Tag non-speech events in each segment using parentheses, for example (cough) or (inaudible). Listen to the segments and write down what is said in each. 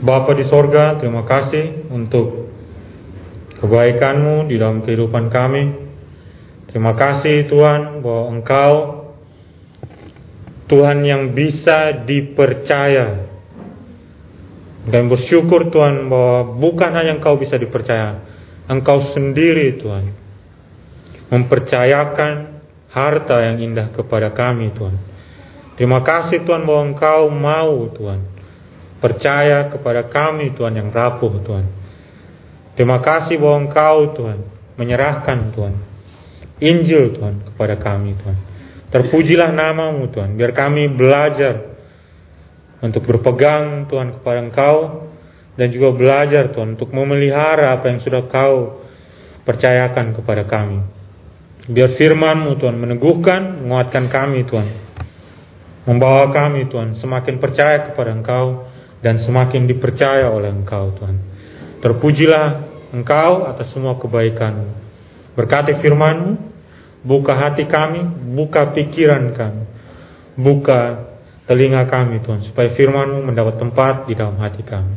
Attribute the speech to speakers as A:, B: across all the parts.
A: Bapa di sorga, terima kasih untuk kebaikanmu di dalam kehidupan kami. Terima kasih Tuhan bahwa Engkau Tuhan yang bisa dipercaya. Dan bersyukur Tuhan bahwa bukan hanya Engkau bisa dipercaya, Engkau sendiri Tuhan mempercayakan harta yang indah kepada kami Tuhan. Terima kasih Tuhan bahwa Engkau mau Tuhan percaya kepada kami Tuhan yang rapuh Tuhan. Terima kasih bahwa Engkau Tuhan menyerahkan Tuhan Injil Tuhan kepada kami Tuhan. Terpujilah namamu Tuhan, biar kami belajar untuk berpegang Tuhan kepada Engkau dan juga belajar Tuhan untuk memelihara apa yang sudah Kau percayakan kepada kami. Biar firman-Mu Tuhan meneguhkan, menguatkan kami Tuhan. Membawa kami Tuhan semakin percaya kepada Engkau dan semakin dipercaya oleh Engkau Tuhan. Terpujilah Engkau atas semua kebaikan. Berkati firman buka hati kami, buka pikiran kami, buka telinga kami Tuhan, supaya firman mendapat tempat di dalam hati kami.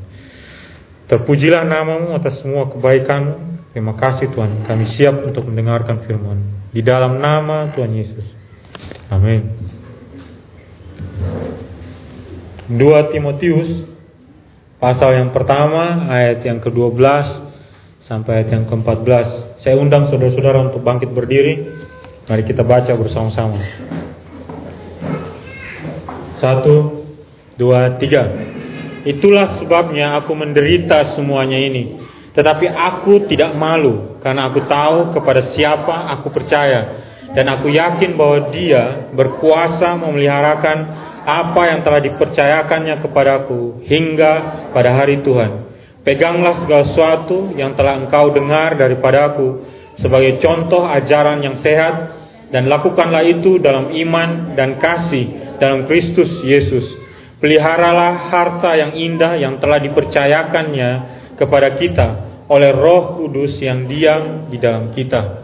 A: Terpujilah namamu atas semua kebaikan. Terima kasih Tuhan, kami siap untuk mendengarkan firman. Di dalam nama Tuhan Yesus. Amin. 2 Timotius pasal yang pertama ayat yang ke-12 sampai ayat yang ke-14. Saya undang saudara-saudara untuk bangkit berdiri. Mari kita baca bersama-sama. Satu, dua, tiga. Itulah sebabnya aku menderita semuanya ini. Tetapi aku tidak malu karena aku tahu kepada siapa aku percaya. Dan aku yakin bahwa dia berkuasa memeliharakan apa yang telah dipercayakannya kepadaku hingga pada hari Tuhan. Peganglah segala sesuatu yang telah engkau dengar daripadaku sebagai contoh ajaran yang sehat dan lakukanlah itu dalam iman dan kasih dalam Kristus Yesus. Peliharalah harta yang indah yang telah dipercayakannya kepada kita oleh Roh Kudus yang diam di dalam kita.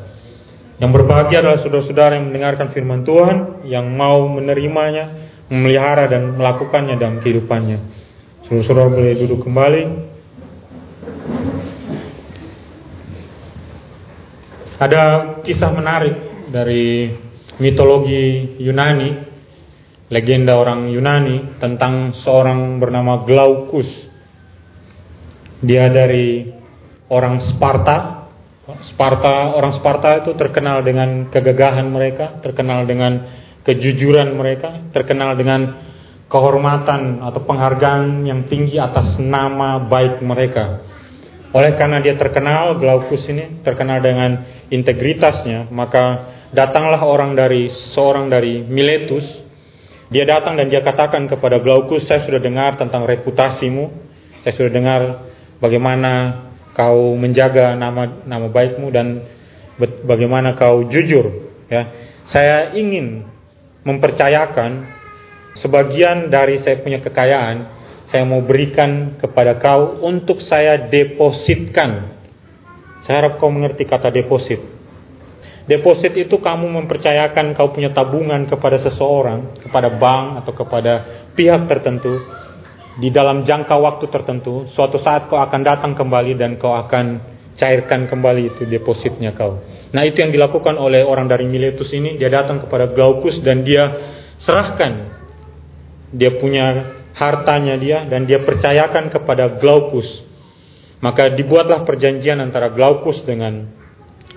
A: Yang berbahagia adalah saudara-saudara yang mendengarkan firman Tuhan, yang mau menerimanya, memelihara dan melakukannya dalam kehidupannya. Saudara-saudara boleh duduk kembali. Ada kisah menarik dari mitologi Yunani, legenda orang Yunani tentang seorang bernama Glaucus. Dia dari orang Sparta. Sparta, orang Sparta itu terkenal dengan kegagahan mereka, terkenal dengan kejujuran mereka, terkenal dengan kehormatan atau penghargaan yang tinggi atas nama baik mereka. Oleh karena dia terkenal, Glaucus ini terkenal dengan integritasnya, maka datanglah orang dari seorang dari Miletus. Dia datang dan dia katakan kepada Glaucus, saya sudah dengar tentang reputasimu, saya sudah dengar bagaimana kau menjaga nama nama baikmu dan bagaimana kau jujur. Ya, saya ingin mempercayakan sebagian dari saya punya kekayaan saya mau berikan kepada kau untuk saya depositkan. Saya harap kau mengerti kata deposit. Deposit itu kamu mempercayakan kau punya tabungan kepada seseorang, kepada bank atau kepada pihak tertentu di dalam jangka waktu tertentu. Suatu saat kau akan datang kembali dan kau akan cairkan kembali itu depositnya kau. Nah itu yang dilakukan oleh orang dari Miletus ini. Dia datang kepada Glaucus dan dia serahkan. Dia punya hartanya dia dan dia percayakan kepada Glaucus. Maka dibuatlah perjanjian antara Glaucus dengan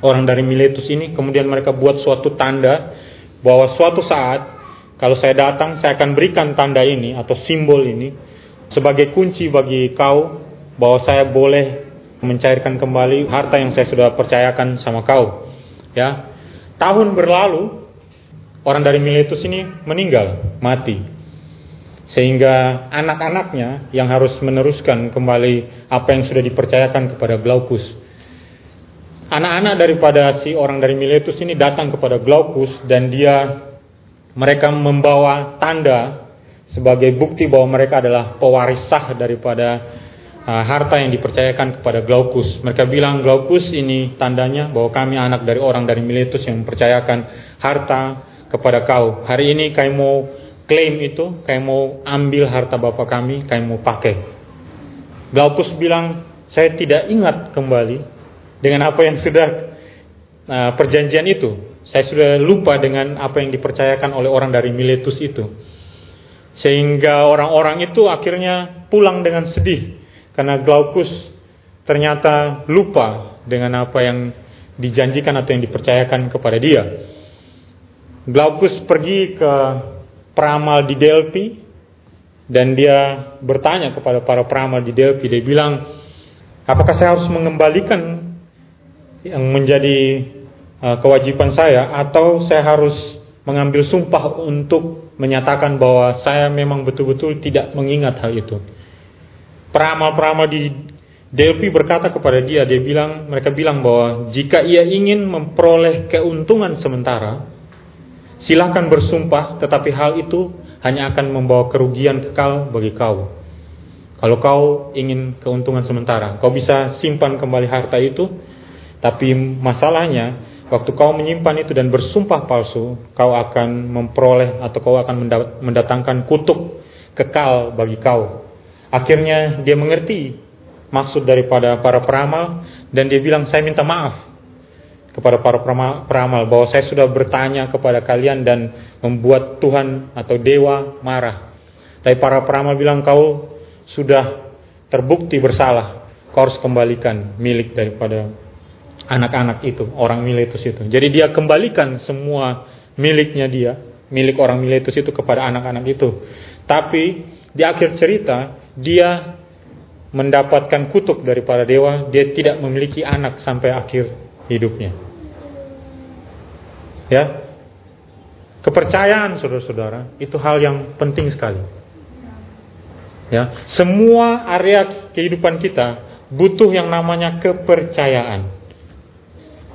A: orang dari Miletus ini. Kemudian mereka buat suatu tanda bahwa suatu saat kalau saya datang saya akan berikan tanda ini atau simbol ini sebagai kunci bagi kau bahwa saya boleh mencairkan kembali harta yang saya sudah percayakan sama kau. Ya, tahun berlalu orang dari Miletus ini meninggal, mati. Sehingga anak-anaknya yang harus meneruskan kembali apa yang sudah dipercayakan kepada Glaucus. Anak-anak daripada si orang dari Miletus ini datang kepada Glaucus dan dia mereka membawa tanda sebagai bukti bahwa mereka adalah pewaris sah daripada uh, harta yang dipercayakan kepada Glaucus. Mereka bilang Glaucus ini tandanya bahwa kami anak dari orang dari Miletus yang mempercayakan harta kepada kau. Hari ini kami mau klaim itu, kami mau ambil harta bapak kami, kami mau pakai. Glaukus bilang, saya tidak ingat kembali dengan apa yang sudah uh, perjanjian itu. Saya sudah lupa dengan apa yang dipercayakan oleh orang dari Miletus itu. Sehingga orang-orang itu akhirnya pulang dengan sedih karena Glaukus ternyata lupa dengan apa yang dijanjikan atau yang dipercayakan kepada dia. Glaucus pergi ke peramal di Delphi dan dia bertanya kepada para peramal di Delphi. Dia bilang, apakah saya harus mengembalikan yang menjadi uh, kewajiban saya atau saya harus mengambil sumpah untuk menyatakan bahwa saya memang betul-betul tidak mengingat hal itu. Peramal-peramal di Delphi berkata kepada dia, dia bilang, mereka bilang bahwa jika ia ingin memperoleh keuntungan sementara, silahkan bersumpah, tetapi hal itu hanya akan membawa kerugian kekal bagi kau. Kalau kau ingin keuntungan sementara, kau bisa simpan kembali harta itu, tapi masalahnya, waktu kau menyimpan itu dan bersumpah palsu, kau akan memperoleh atau kau akan mendatangkan kutuk kekal bagi kau. Akhirnya dia mengerti maksud daripada para peramal dan dia bilang saya minta maaf kepada para peramal bahwa saya sudah bertanya kepada kalian dan membuat Tuhan atau dewa marah. Tapi para peramal bilang kau sudah terbukti bersalah, kau harus kembalikan milik daripada anak-anak itu, orang Miletus itu. Jadi dia kembalikan semua miliknya dia, milik orang Miletus itu kepada anak-anak itu. Tapi di akhir cerita dia mendapatkan kutuk dari para dewa, dia tidak memiliki anak sampai akhir hidupnya. Ya. Kepercayaan saudara-saudara itu hal yang penting sekali. Ya, semua area kehidupan kita butuh yang namanya kepercayaan.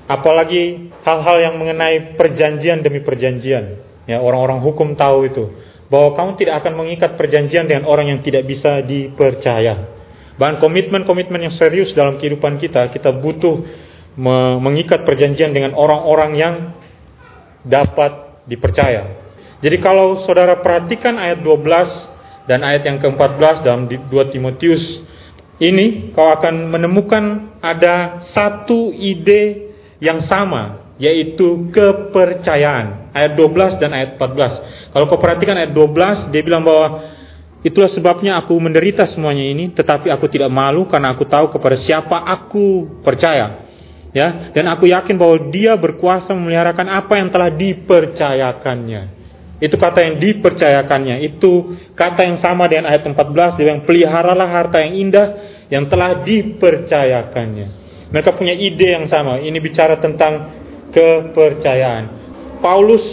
A: Apalagi hal-hal yang mengenai perjanjian demi perjanjian. Ya, orang-orang hukum tahu itu bahwa kamu tidak akan mengikat perjanjian dengan orang yang tidak bisa dipercaya. Bahkan komitmen-komitmen yang serius dalam kehidupan kita, kita butuh mengikat perjanjian dengan orang-orang yang dapat dipercaya. Jadi kalau saudara perhatikan ayat 12 dan ayat yang ke-14 dalam 2 Timotius ini, kau akan menemukan ada satu ide yang sama, yaitu kepercayaan. Ayat 12 dan ayat 14. Kalau kau perhatikan ayat 12, dia bilang bahwa Itulah sebabnya aku menderita semuanya ini, tetapi aku tidak malu karena aku tahu kepada siapa aku percaya. Ya, dan aku yakin bahwa Dia berkuasa memeliharakan apa yang telah dipercayakannya. Itu kata yang dipercayakannya. Itu kata yang sama dengan ayat 14 dia yang peliharalah harta yang indah yang telah dipercayakannya. Mereka punya ide yang sama. Ini bicara tentang kepercayaan. Paulus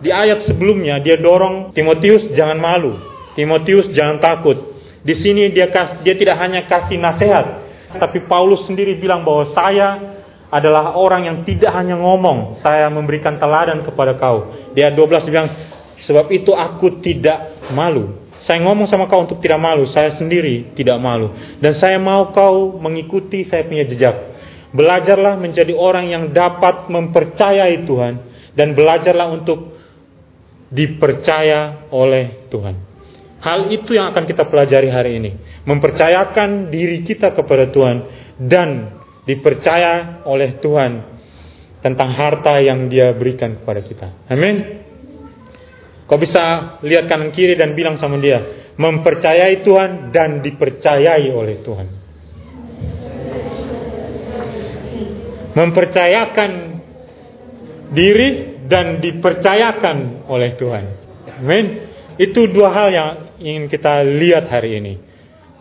A: di ayat sebelumnya dia dorong Timotius jangan malu. Timotius jangan takut. Di sini dia kas, dia tidak hanya kasih nasihat, tapi Paulus sendiri bilang bahwa saya adalah orang yang tidak hanya ngomong, saya memberikan teladan kepada kau. Dia 12 bilang, sebab itu aku tidak malu. Saya ngomong sama kau untuk tidak malu, saya sendiri tidak malu. Dan saya mau kau mengikuti saya punya jejak. Belajarlah menjadi orang yang dapat mempercayai Tuhan dan belajarlah untuk dipercaya oleh Tuhan. Hal itu yang akan kita pelajari hari ini. Mempercayakan diri kita kepada Tuhan dan dipercaya oleh Tuhan tentang harta yang Dia berikan kepada kita. Amin. Kau bisa lihat kanan kiri dan bilang sama dia, mempercayai Tuhan dan dipercayai oleh Tuhan. Mempercayakan diri dan dipercayakan oleh Tuhan. Amin. Itu dua hal yang ingin kita lihat hari ini.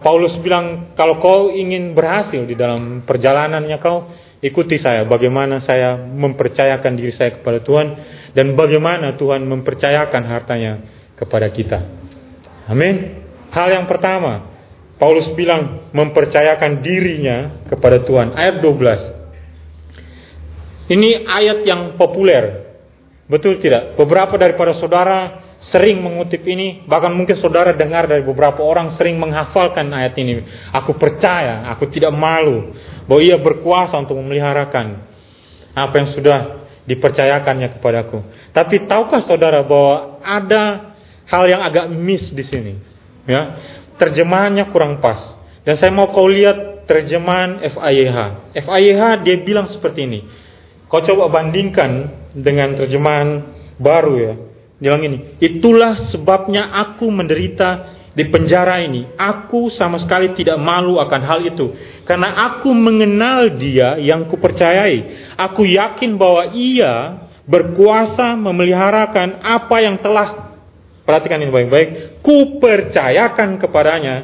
A: Paulus bilang, kalau kau ingin berhasil di dalam perjalanannya kau, ikuti saya. Bagaimana saya mempercayakan diri saya kepada Tuhan, dan bagaimana Tuhan mempercayakan hartanya kepada kita. Amin. Hal yang pertama, Paulus bilang mempercayakan dirinya kepada Tuhan. Ayat 12. Ini ayat yang populer. Betul tidak? Beberapa daripada saudara sering mengutip ini, bahkan mungkin saudara dengar dari beberapa orang sering menghafalkan ayat ini. Aku percaya, aku tidak malu bahwa ia berkuasa untuk memeliharakan apa yang sudah dipercayakannya kepadaku. Tapi tahukah saudara bahwa ada hal yang agak miss di sini? Ya, terjemahannya kurang pas. Dan saya mau kau lihat terjemahan FAYH. FAYH dia bilang seperti ini. Kau coba bandingkan dengan terjemahan baru ya. Bilang ini, itulah sebabnya aku menderita di penjara ini. Aku sama sekali tidak malu akan hal itu. Karena aku mengenal dia yang kupercayai. Aku yakin bahwa ia berkuasa memeliharakan apa yang telah Perhatikan ini baik-baik. Kupercayakan kepadanya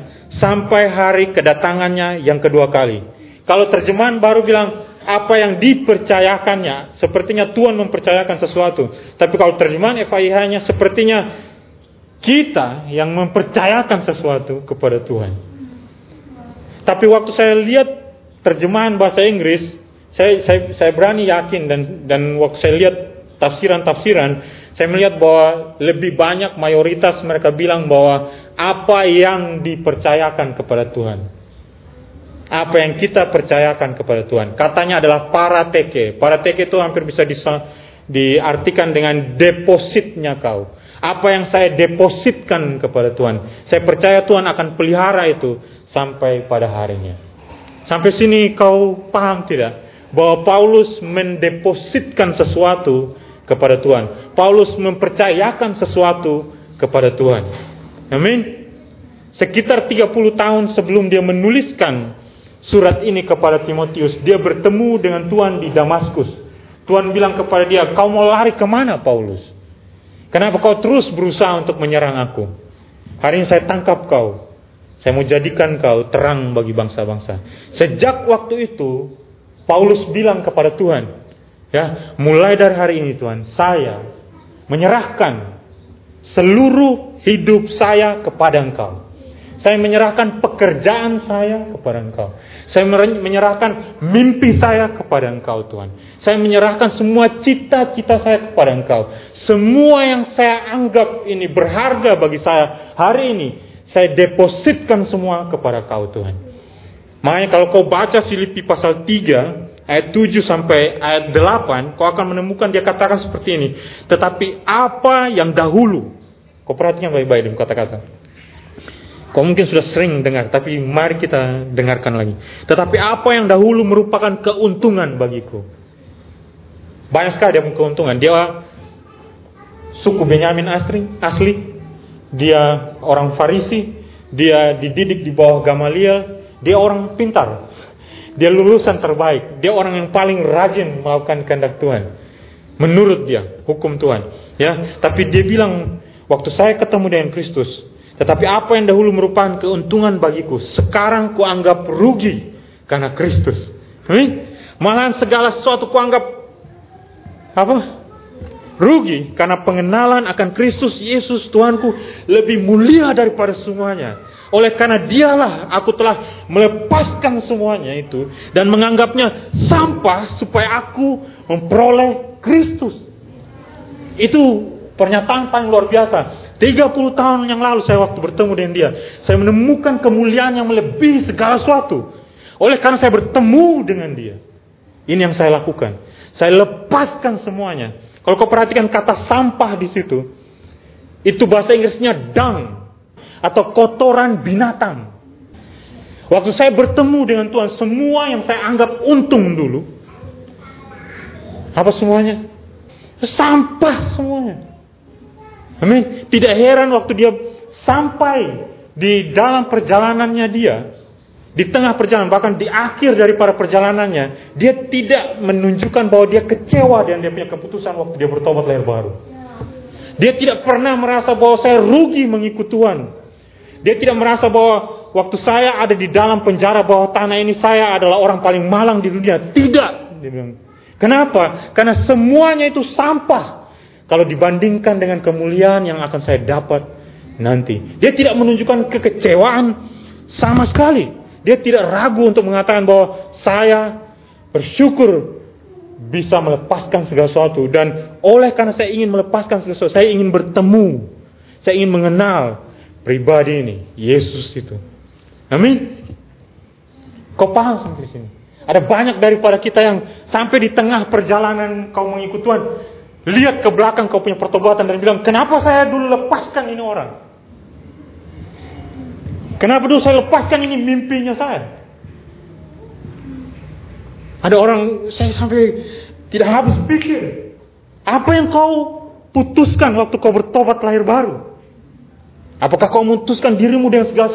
A: sampai hari kedatangannya yang kedua kali. Kalau terjemahan baru bilang apa yang dipercayakannya, sepertinya Tuhan mempercayakan sesuatu. Tapi kalau terjemahan FIH-nya sepertinya kita yang mempercayakan sesuatu kepada Tuhan. Tapi waktu saya lihat terjemahan bahasa Inggris, saya saya, saya berani yakin dan dan waktu saya lihat tafsiran-tafsiran, saya melihat bahwa lebih banyak mayoritas mereka bilang bahwa apa yang dipercayakan kepada Tuhan. Apa yang kita percayakan kepada Tuhan. Katanya adalah para teke. Para teke itu hampir bisa diartikan dengan depositnya kau. Apa yang saya depositkan kepada Tuhan. Saya percaya Tuhan akan pelihara itu sampai pada harinya. Sampai sini kau paham tidak? Bahwa Paulus mendepositkan sesuatu kepada Tuhan. Paulus mempercayakan sesuatu kepada Tuhan. Amin. Sekitar 30 tahun sebelum dia menuliskan surat ini kepada Timotius, dia bertemu dengan Tuhan di Damaskus. Tuhan bilang kepada dia, kau mau lari ke mana Paulus? Kenapa kau terus berusaha untuk menyerang aku? Hari ini saya tangkap kau. Saya mau jadikan kau terang bagi bangsa-bangsa. Sejak waktu itu, Paulus bilang kepada Tuhan, Ya, mulai dari hari ini Tuhan, saya menyerahkan seluruh hidup saya kepada Engkau. Saya menyerahkan pekerjaan saya kepada Engkau. Saya menyerahkan mimpi saya kepada Engkau Tuhan. Saya menyerahkan semua cita-cita saya kepada Engkau. Semua yang saya anggap ini berharga bagi saya hari ini, saya depositkan semua kepada Kau Tuhan. Makanya kalau kau baca Filipi pasal 3, ayat 7 sampai ayat 8, kau akan menemukan dia katakan seperti ini. Tetapi apa yang dahulu, kau perhatikan baik-baik dengan kata-kata. Kau mungkin sudah sering dengar, tapi mari kita dengarkan lagi. Tetapi apa yang dahulu merupakan keuntungan bagiku. Banyak sekali dia keuntungan. Dia suku Benyamin asli, asli. Dia orang Farisi. Dia dididik di bawah Gamaliel. Dia orang pintar. Dia lulusan terbaik. Dia orang yang paling rajin melakukan kehendak Tuhan. Menurut dia, hukum Tuhan. Ya, tapi dia bilang waktu saya ketemu dengan Kristus, tetapi apa yang dahulu merupakan keuntungan bagiku, sekarang kuanggap rugi karena Kristus. Hmm? Malahan segala sesuatu kuanggap apa? Rugi karena pengenalan akan Kristus Yesus Tuhanku lebih mulia daripada semuanya. Oleh karena dialah aku telah melepaskan semuanya itu dan menganggapnya sampah supaya aku memperoleh Kristus. Itu pernyataan paling luar biasa. 30 tahun yang lalu saya waktu bertemu dengan dia, saya menemukan kemuliaan yang melebihi segala sesuatu. Oleh karena saya bertemu dengan dia. Ini yang saya lakukan. Saya lepaskan semuanya. Kalau kau perhatikan kata sampah di situ, itu bahasa Inggrisnya dung atau kotoran binatang. Waktu saya bertemu dengan Tuhan, semua yang saya anggap untung dulu, apa semuanya? Sampah semuanya. Amin. Tidak heran waktu dia sampai di dalam perjalanannya dia, di tengah perjalanan, bahkan di akhir daripada perjalanannya, dia tidak menunjukkan bahwa dia kecewa dengan dia punya keputusan waktu dia bertobat lahir baru. Dia tidak pernah merasa bahwa saya rugi mengikut Tuhan. Dia tidak merasa bahwa waktu saya ada di dalam penjara bahwa tanah ini saya adalah orang paling malang di dunia. Tidak. Kenapa? Karena semuanya itu sampah. Kalau dibandingkan dengan kemuliaan yang akan saya dapat nanti. Dia tidak menunjukkan kekecewaan sama sekali. Dia tidak ragu untuk mengatakan bahwa saya bersyukur bisa melepaskan segala sesuatu. Dan oleh karena saya ingin melepaskan segala sesuatu, saya ingin bertemu. Saya ingin mengenal pribadi ini, Yesus itu. Amin. Kau paham sampai sini? Ada banyak daripada kita yang sampai di tengah perjalanan kau mengikut Tuhan, lihat ke belakang kau punya pertobatan dan bilang, kenapa saya dulu lepaskan ini orang? Kenapa dulu saya lepaskan ini mimpinya saya? Ada orang saya sampai tidak habis pikir. Apa yang kau putuskan waktu kau bertobat lahir baru? Apakah kau memutuskan dirimu dengan segala,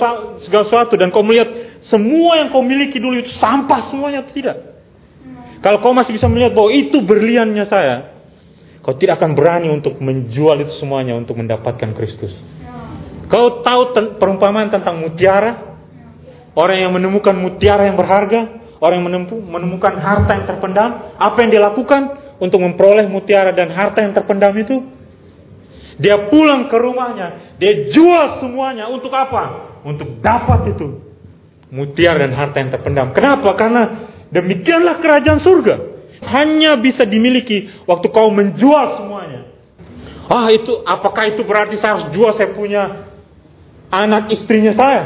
A: segala sesuatu dan kau melihat semua yang kau miliki dulu itu sampah semuanya tidak? Kalau kau masih bisa melihat bahwa itu berliannya saya, kau tidak akan berani untuk menjual itu semuanya untuk mendapatkan Kristus. Kau tahu ten perumpamaan tentang mutiara? Orang yang menemukan mutiara yang berharga, orang yang menemukan harta yang terpendam, apa yang dia lakukan untuk memperoleh mutiara dan harta yang terpendam itu? Dia pulang ke rumahnya, dia jual semuanya untuk apa? Untuk dapat itu mutiara dan harta yang terpendam. Kenapa? Karena Demikianlah kerajaan surga. Hanya bisa dimiliki waktu kau menjual semuanya. Ah itu apakah itu berarti saya harus jual saya punya anak istrinya saya?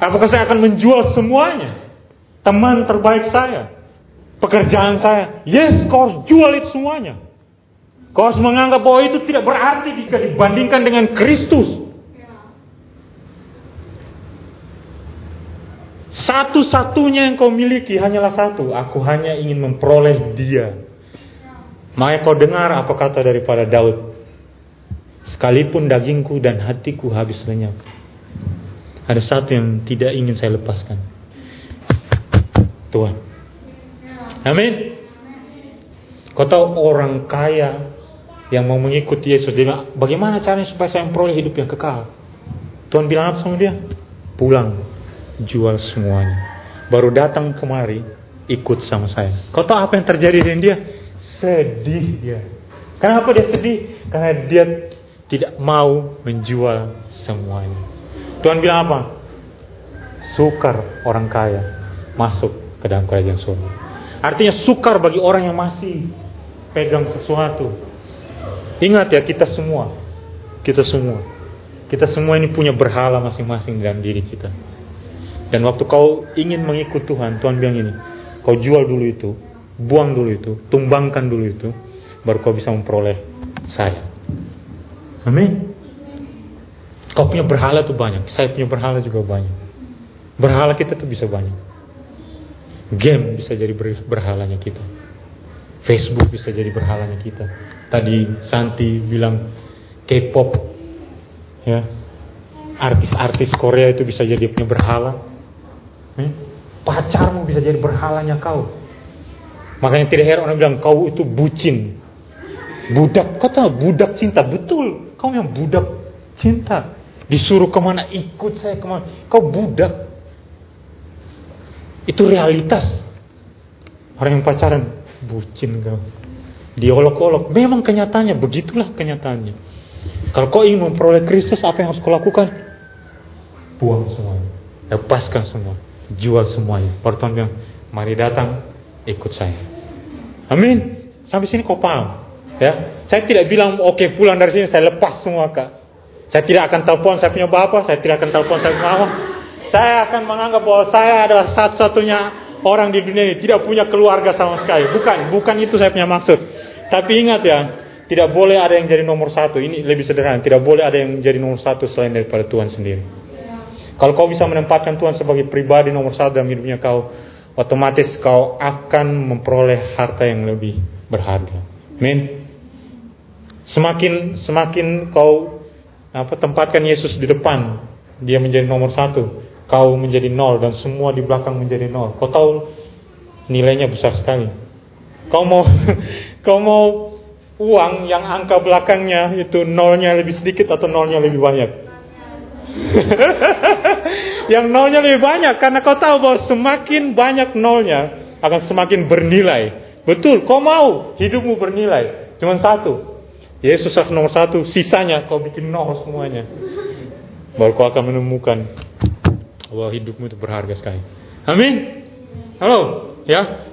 A: Apakah saya akan menjual semuanya? Teman terbaik saya, pekerjaan saya. Yes, kau harus jual itu semuanya. Kau harus menganggap bahwa itu tidak berarti jika dibandingkan dengan Kristus. Satu-satunya yang kau miliki hanyalah satu. Aku hanya ingin memperoleh dia. Maka kau dengar apa kata daripada Daud. Sekalipun dagingku dan hatiku habis lenyap. Ada satu yang tidak ingin saya lepaskan. Tuhan. Amin. Kau tahu orang kaya yang mau mengikuti Yesus. Dia bilang, bagaimana caranya supaya saya memperoleh hidup yang kekal? Tuhan bilang apa sama dia? Pulang jual semuanya. Baru datang kemari, ikut sama saya. Kau tahu apa yang terjadi dengan dia? Sedih dia. Kenapa dia sedih? Karena dia tidak mau menjual semuanya. Tuhan bilang apa? Sukar orang kaya masuk ke dalam kerajaan surga. Artinya sukar bagi orang yang masih pegang sesuatu. Ingat ya kita semua, kita semua, kita semua ini punya berhala masing-masing dalam diri kita. Dan waktu kau ingin mengikut Tuhan, Tuhan bilang ini, kau jual dulu itu, buang dulu itu, tumbangkan dulu itu, baru kau bisa memperoleh saya. Amin. Kau punya berhala tuh banyak, saya punya berhala juga banyak. Berhala kita tuh bisa banyak. Game bisa jadi berhalanya kita. Facebook bisa jadi berhalanya kita. Tadi Santi bilang K-pop, ya, artis-artis Korea itu bisa jadi punya berhala. Hmm? Pacarmu bisa jadi berhalanya kau. Makanya tidak heran orang bilang kau itu bucin. Budak, kata budak cinta. Betul, kau yang budak cinta. Disuruh ke mana, ikut saya ke mana. Kau budak. Itu realitas. Orang yang pacaran, bucin kau. Diolok-olok. Memang kenyataannya, begitulah kenyataannya. Kalau kau ingin memperoleh Kristus, apa yang harus kau lakukan? Buang semuanya. Lepaskan semua jual semuanya. Tuhan bilang, mari datang, ikut saya. Amin. Sampai sini kau paham? Ya, saya tidak bilang oke okay, pulang dari sini saya lepas semua kak. Saya tidak akan telepon saya punya bapak, saya tidak akan telepon saya punya mama. Saya akan menganggap bahwa saya adalah satu-satunya orang di dunia ini tidak punya keluarga sama sekali. Bukan, bukan itu saya punya maksud. Tapi ingat ya, tidak boleh ada yang jadi nomor satu. Ini lebih sederhana. Tidak boleh ada yang jadi nomor satu selain daripada Tuhan sendiri. Kalau kau bisa menempatkan Tuhan sebagai pribadi nomor satu dalam hidupnya kau, otomatis kau akan memperoleh harta yang lebih berharga. Amin. Semakin semakin kau apa tempatkan Yesus di depan, dia menjadi nomor satu. Kau menjadi nol dan semua di belakang menjadi nol. Kau tahu nilainya besar sekali. Kau mau (laughs) kau mau uang yang angka belakangnya itu nolnya lebih sedikit atau nolnya lebih banyak? (laughs) yang nolnya lebih banyak karena kau tahu bahwa semakin banyak nolnya akan semakin bernilai. Betul, kau mau hidupmu bernilai. Cuma satu. Yesus adalah nomor satu, sisanya kau bikin nol semuanya. Baru kau akan menemukan bahwa hidupmu itu berharga sekali. Amin. Halo, ya.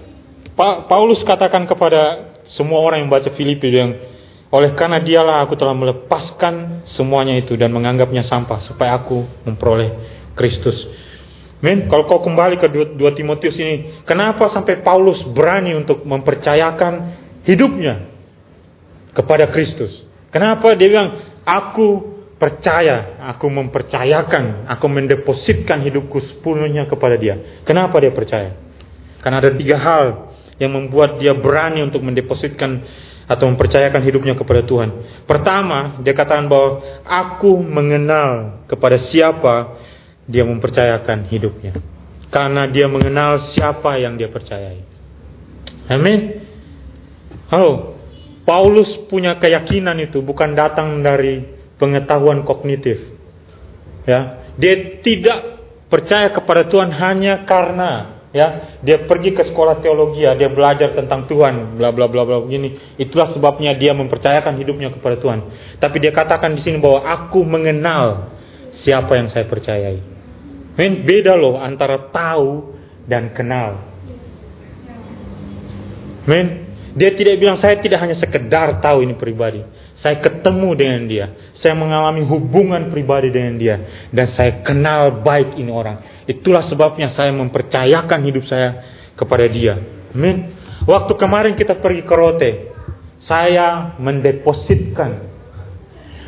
A: Pa Paulus katakan kepada semua orang yang baca Filipi yang oleh karena dialah aku telah melepaskan semuanya itu dan menganggapnya sampah supaya aku memperoleh Kristus. Men, kalau kau kembali ke 2 Timotius ini, kenapa sampai Paulus berani untuk mempercayakan hidupnya kepada Kristus? Kenapa dia bilang, aku percaya, aku mempercayakan, aku mendepositkan hidupku sepenuhnya kepada dia. Kenapa dia percaya? Karena ada tiga hal yang membuat dia berani untuk mendepositkan atau mempercayakan hidupnya kepada Tuhan. Pertama, dia katakan bahwa aku mengenal kepada siapa dia mempercayakan hidupnya. Karena dia mengenal siapa yang dia percayai. Amin. Oh, Paulus punya keyakinan itu bukan datang dari pengetahuan kognitif. Ya, dia tidak percaya kepada Tuhan hanya karena ya dia pergi ke sekolah teologi ya, dia belajar tentang Tuhan bla bla bla bla begini. Itulah sebabnya dia mempercayakan hidupnya kepada Tuhan. Tapi dia katakan di sini bahwa aku mengenal siapa yang saya percayai. Men beda loh antara tahu dan kenal. Men dia tidak bilang saya tidak hanya sekedar tahu ini pribadi saya ketemu dengan dia saya mengalami hubungan pribadi dengan dia dan saya kenal baik ini orang Itulah sebabnya saya mempercayakan hidup saya kepada dia. Amin. Waktu kemarin kita pergi ke Rote, saya mendepositkan,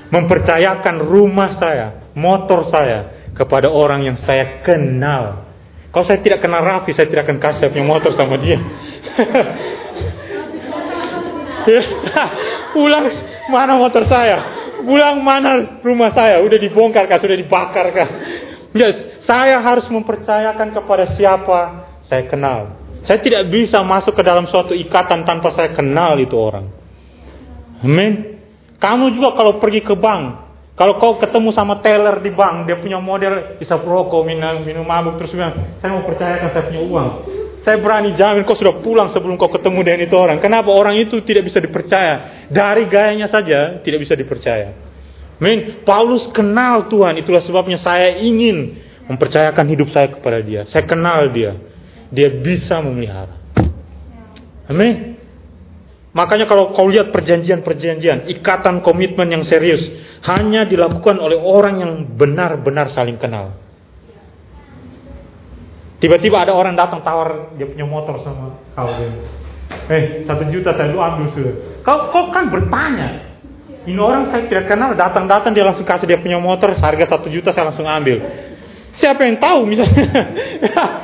A: mempercayakan rumah saya, motor saya kepada orang yang saya kenal. Kalau saya tidak kenal Raffi, saya tidak akan kasih punya motor sama dia. (laughs) Pulang mana motor saya? Pulang mana rumah saya? Udah dibongkar kah? Sudah dibakar kah? Yes, saya harus mempercayakan kepada siapa saya kenal. Saya tidak bisa masuk ke dalam suatu ikatan tanpa saya kenal itu orang. Amin. Kamu juga kalau pergi ke bank, kalau kau ketemu sama teller di bank, dia punya model bisa perokok, minum, minum mabuk, terus bilang, saya mau percayakan saya punya uang. Saya berani jamin kau sudah pulang sebelum kau ketemu dengan itu orang. Kenapa orang itu tidak bisa dipercaya? Dari gayanya saja tidak bisa dipercaya. Amin. Paulus kenal Tuhan, itulah sebabnya saya ingin mempercayakan hidup saya kepada dia. Saya kenal dia. Dia bisa memelihara. Amin. Makanya kalau kau lihat perjanjian-perjanjian, ikatan komitmen yang serius, hanya dilakukan oleh orang yang benar-benar saling kenal. Tiba-tiba ada orang datang tawar dia punya motor sama kau. Eh, satu juta saya lu ambil sudah. Kau, kau kan bertanya. Ini orang saya tidak kenal, datang-datang dia langsung kasih dia punya motor, harga satu juta saya langsung ambil. Siapa yang tahu misalnya?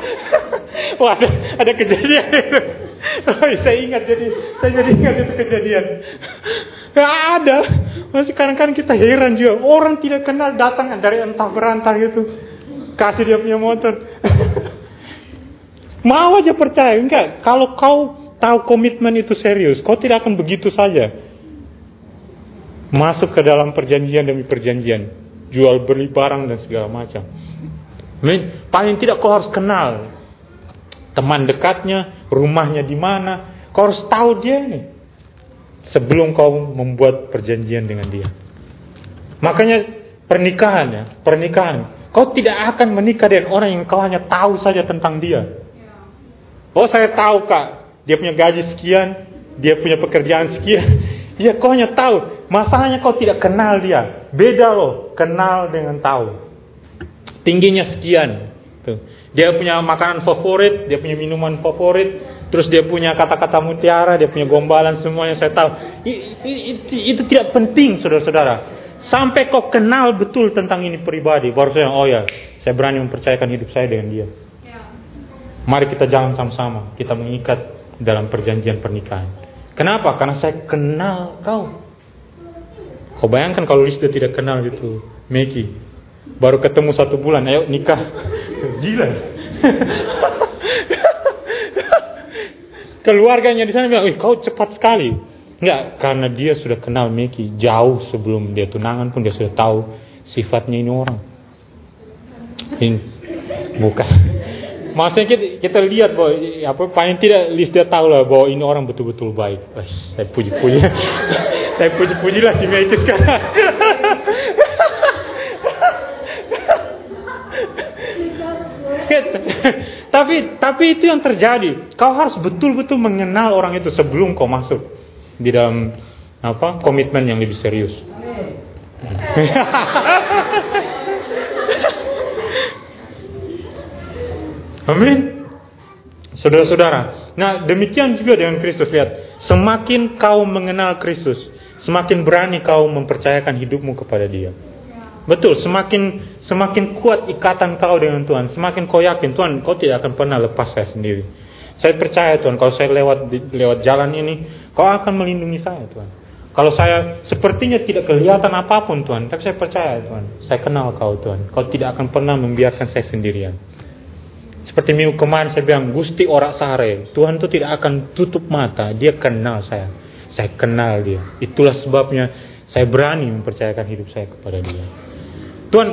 A: (laughs) Wah ada, ada kejadian itu. Saya ingat jadi saya jadi ingat itu kejadian. Gak ada. Masih kadang-kadang kita heran juga. Orang tidak kenal datang dari entah berantah gitu. Kasih dia punya motor. (laughs) Mau aja percaya. Enggak. Kalau kau tahu komitmen itu serius. Kau tidak akan begitu saja. Masuk ke dalam perjanjian demi perjanjian. Jual beli barang dan segala macam. Paling tidak kau harus kenal teman dekatnya, rumahnya di mana. Kau harus tahu dia nih sebelum kau membuat perjanjian dengan dia. Makanya pernikahan ya, pernikahan. Kau tidak akan menikah dengan orang yang kau hanya tahu saja tentang dia. Oh saya tahu kak, dia punya gaji sekian, dia punya pekerjaan sekian. (laughs) Ya kau hanya tahu. Masalahnya kau tidak kenal dia. Beda loh, kenal dengan tahu tingginya sekian. Tuh. Dia punya makanan favorit, dia punya minuman favorit, terus dia punya kata-kata mutiara, dia punya gombalan semuanya saya tahu. Itu, itu tidak penting, saudara-saudara. Sampai kau kenal betul tentang ini pribadi, baru saya, oh ya, saya berani mempercayakan hidup saya dengan dia. Mari kita jalan sama-sama, kita mengikat dalam perjanjian pernikahan. Kenapa? Karena saya kenal kau. Kau bayangkan kalau Lisda tidak kenal gitu, Meki, Baru ketemu satu bulan, ayo nikah. (laughs) Gila. (laughs) Keluarganya di sana bilang, kau cepat sekali. Enggak, karena dia sudah kenal Meki jauh sebelum dia tunangan pun dia sudah tahu sifatnya ini orang. Ini bukan. Maksudnya kita, kita lihat bahwa apa paling tidak list dia tahu lah bahwa ini orang betul-betul baik. saya puji-puji. (laughs) saya puji-puji lah si Meki sekarang. (laughs) tapi tapi itu yang terjadi. Kau harus betul-betul mengenal orang itu sebelum kau masuk di dalam apa komitmen yang lebih serius. (laughs) Amin. Saudara-saudara. Nah, demikian juga dengan Kristus. Lihat, semakin kau mengenal Kristus, semakin berani kau mempercayakan hidupmu kepada Dia. Betul, semakin semakin kuat ikatan kau dengan Tuhan, semakin kau yakin Tuhan, kau tidak akan pernah lepas saya sendiri. Saya percaya Tuhan, kalau saya lewat lewat jalan ini, kau akan melindungi saya Tuhan. Kalau saya sepertinya tidak kelihatan apa pun Tuhan, tapi saya percaya Tuhan, saya kenal kau Tuhan. Kau tidak akan pernah membiarkan saya sendirian. Seperti minggu kemarin saya bilang, Gusti Orak Sare, Tuhan itu tidak akan tutup mata, dia kenal saya. Saya kenal dia. Itulah sebabnya saya berani mempercayakan hidup saya kepada dia. Tuhan,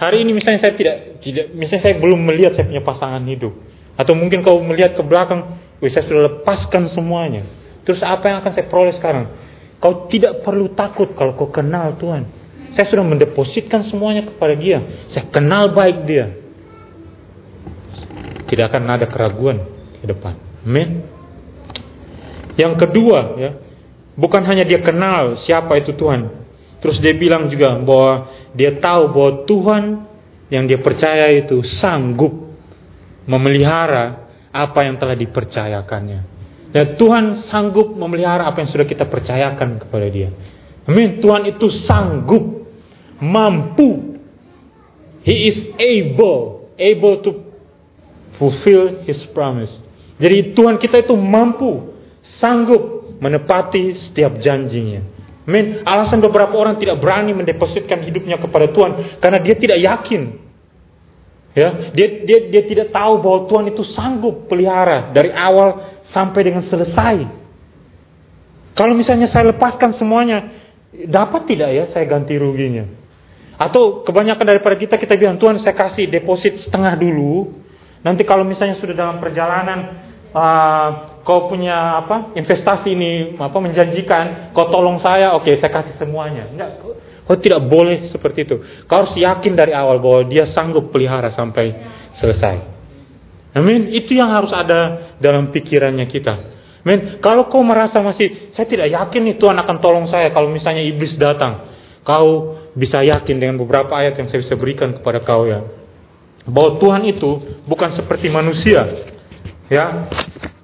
A: hari ini misalnya saya tidak, tidak misalnya saya belum melihat saya punya pasangan hidup. Atau mungkin kau melihat ke belakang, Wih, saya sudah lepaskan semuanya. Terus apa yang akan saya peroleh sekarang? Kau tidak perlu takut kalau kau kenal Tuhan. Saya sudah mendepositkan semuanya kepada dia. Saya kenal baik dia tidak akan ada keraguan ke depan. Amin. Yang kedua, ya, bukan hanya dia kenal siapa itu Tuhan. Terus dia bilang juga bahwa dia tahu bahwa Tuhan yang dia percaya itu sanggup memelihara apa yang telah dipercayakannya. Dan Tuhan sanggup memelihara apa yang sudah kita percayakan kepada dia. Amin. Tuhan itu sanggup, mampu. He is able, able to fulfill his promise. Jadi Tuhan kita itu mampu, sanggup menepati setiap janjinya. Amin. Alasan beberapa orang tidak berani mendepositkan hidupnya kepada Tuhan karena dia tidak yakin. Ya, dia dia dia tidak tahu bahwa Tuhan itu sanggup pelihara dari awal sampai dengan selesai. Kalau misalnya saya lepaskan semuanya, dapat tidak ya saya ganti ruginya? Atau kebanyakan daripada kita kita bilang Tuhan saya kasih deposit setengah dulu, Nanti kalau misalnya sudah dalam perjalanan uh, kau punya apa investasi ini apa menjanjikan, kau tolong saya, oke okay, saya kasih semuanya. Enggak, kau tidak boleh seperti itu. Kau harus yakin dari awal bahwa dia sanggup pelihara sampai selesai. Amin. Itu yang harus ada dalam pikirannya kita. Amin. Kalau kau merasa masih saya tidak yakin nih Tuhan akan tolong saya kalau misalnya iblis datang, kau bisa yakin dengan beberapa ayat yang saya bisa berikan kepada kau ya bahwa Tuhan itu bukan seperti manusia. Ya.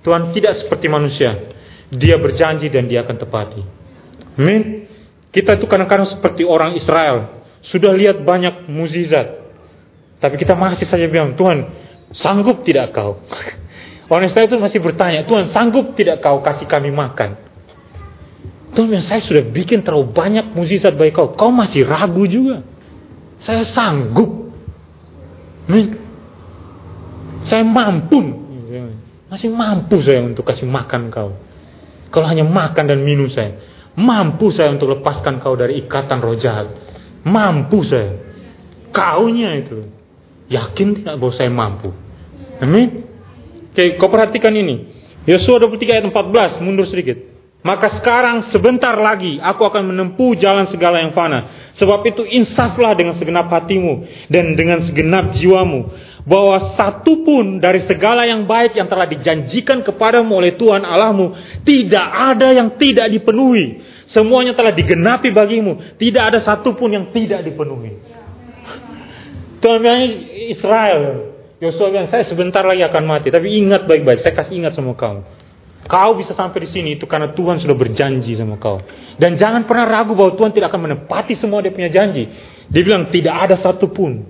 A: Tuhan tidak seperti manusia. Dia berjanji dan dia akan tepati. Amin. Kita itu kadang-kadang seperti orang Israel. Sudah lihat banyak mukjizat. Tapi kita masih saja bilang, Tuhan, sanggup tidak kau? (laughs) Orang Israel itu masih bertanya, Tuhan, sanggup tidak kau kasih kami makan? Tuhan, saya sudah bikin terlalu banyak mukjizat bagi kau. Kau masih ragu juga. Saya sanggup Hmm? Saya mampu. Masih mampu saya untuk kasih makan kau. Kalau hanya makan dan minum saya. Mampu saya untuk lepaskan kau dari ikatan roh jahat. Mampu saya. Kaunya itu. Yakin tidak bahwa saya mampu. Amin. Oke, kau perhatikan ini. Yosua 23 ayat 14, mundur sedikit. Maka sekarang sebentar lagi aku akan menempuh jalan segala yang fana. Sebab itu insaflah dengan segenap hatimu dan dengan segenap jiwamu. Bahwa satu pun dari segala yang baik yang telah dijanjikan kepadamu oleh Tuhan Allahmu. Tidak ada yang tidak dipenuhi. Semuanya telah digenapi bagimu. Tidak ada satu pun yang tidak dipenuhi. Tuhan Israel. Yosua bilang saya sebentar lagi akan mati. Tapi ingat baik-baik. Saya kasih ingat sama kamu. Kau bisa sampai di sini itu karena Tuhan sudah berjanji sama kau. Dan jangan pernah ragu bahwa Tuhan tidak akan menepati semua dia punya janji. Dia bilang tidak ada satupun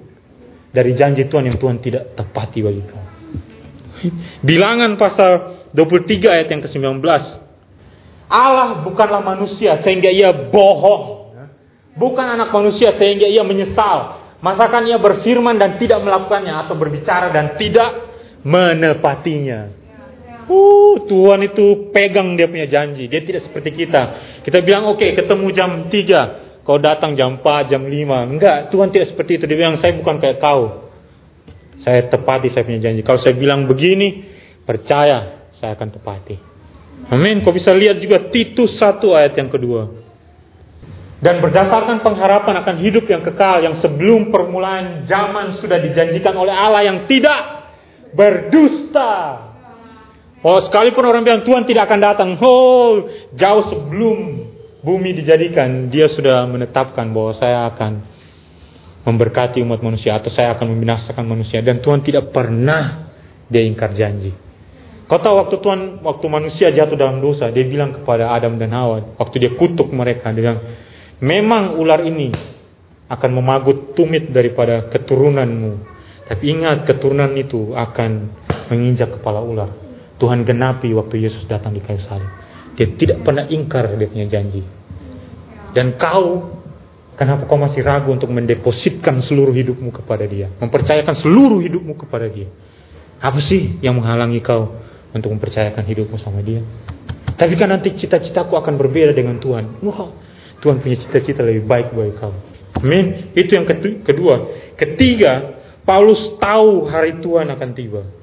A: dari janji Tuhan yang Tuhan tidak tepati bagi kau. Bilangan pasal 23 ayat yang ke-19. Allah bukanlah manusia sehingga ia bohong. Bukan anak manusia sehingga ia menyesal. Masakan ia berfirman dan tidak melakukannya atau berbicara dan tidak menepatinya. Uh, Tuhan itu pegang dia punya janji. Dia tidak seperti kita. Kita bilang, oke, okay, ketemu jam 3. Kau datang jam 4, jam 5. Enggak, Tuhan tidak seperti itu. Dia bilang, saya bukan kayak kau. Saya tepati saya punya janji. Kalau saya bilang begini, percaya, saya akan tepati. Amin. Kau bisa lihat juga Titus 1 ayat yang kedua. Dan berdasarkan pengharapan akan hidup yang kekal yang sebelum permulaan zaman sudah dijanjikan oleh Allah yang tidak berdusta. Oh, sekalipun orang bilang Tuhan tidak akan datang, oh, jauh sebelum bumi dijadikan, dia sudah menetapkan bahwa saya akan memberkati umat manusia atau saya akan membinasakan manusia dan Tuhan tidak pernah dia ingkar janji. Kau tahu waktu Tuhan, waktu manusia jatuh dalam dosa, dia bilang kepada Adam dan Hawa, waktu dia kutuk mereka, dia bilang, memang ular ini akan memagut tumit daripada keturunanmu. Tapi ingat keturunan itu akan menginjak kepala ular. Tuhan genapi waktu Yesus datang di kayu salib. Dia tidak pernah ingkar dia punya janji. Dan kau, kenapa kau masih ragu untuk mendepositkan seluruh hidupmu kepada dia? Mempercayakan seluruh hidupmu kepada dia. Apa sih yang menghalangi kau untuk mempercayakan hidupmu sama dia? Tapi kan nanti cita-citaku akan berbeda dengan Tuhan. Wah, Tuhan punya cita-cita lebih baik bagi kau. Amin. Itu yang kedua. Ketiga, Paulus tahu hari Tuhan akan tiba.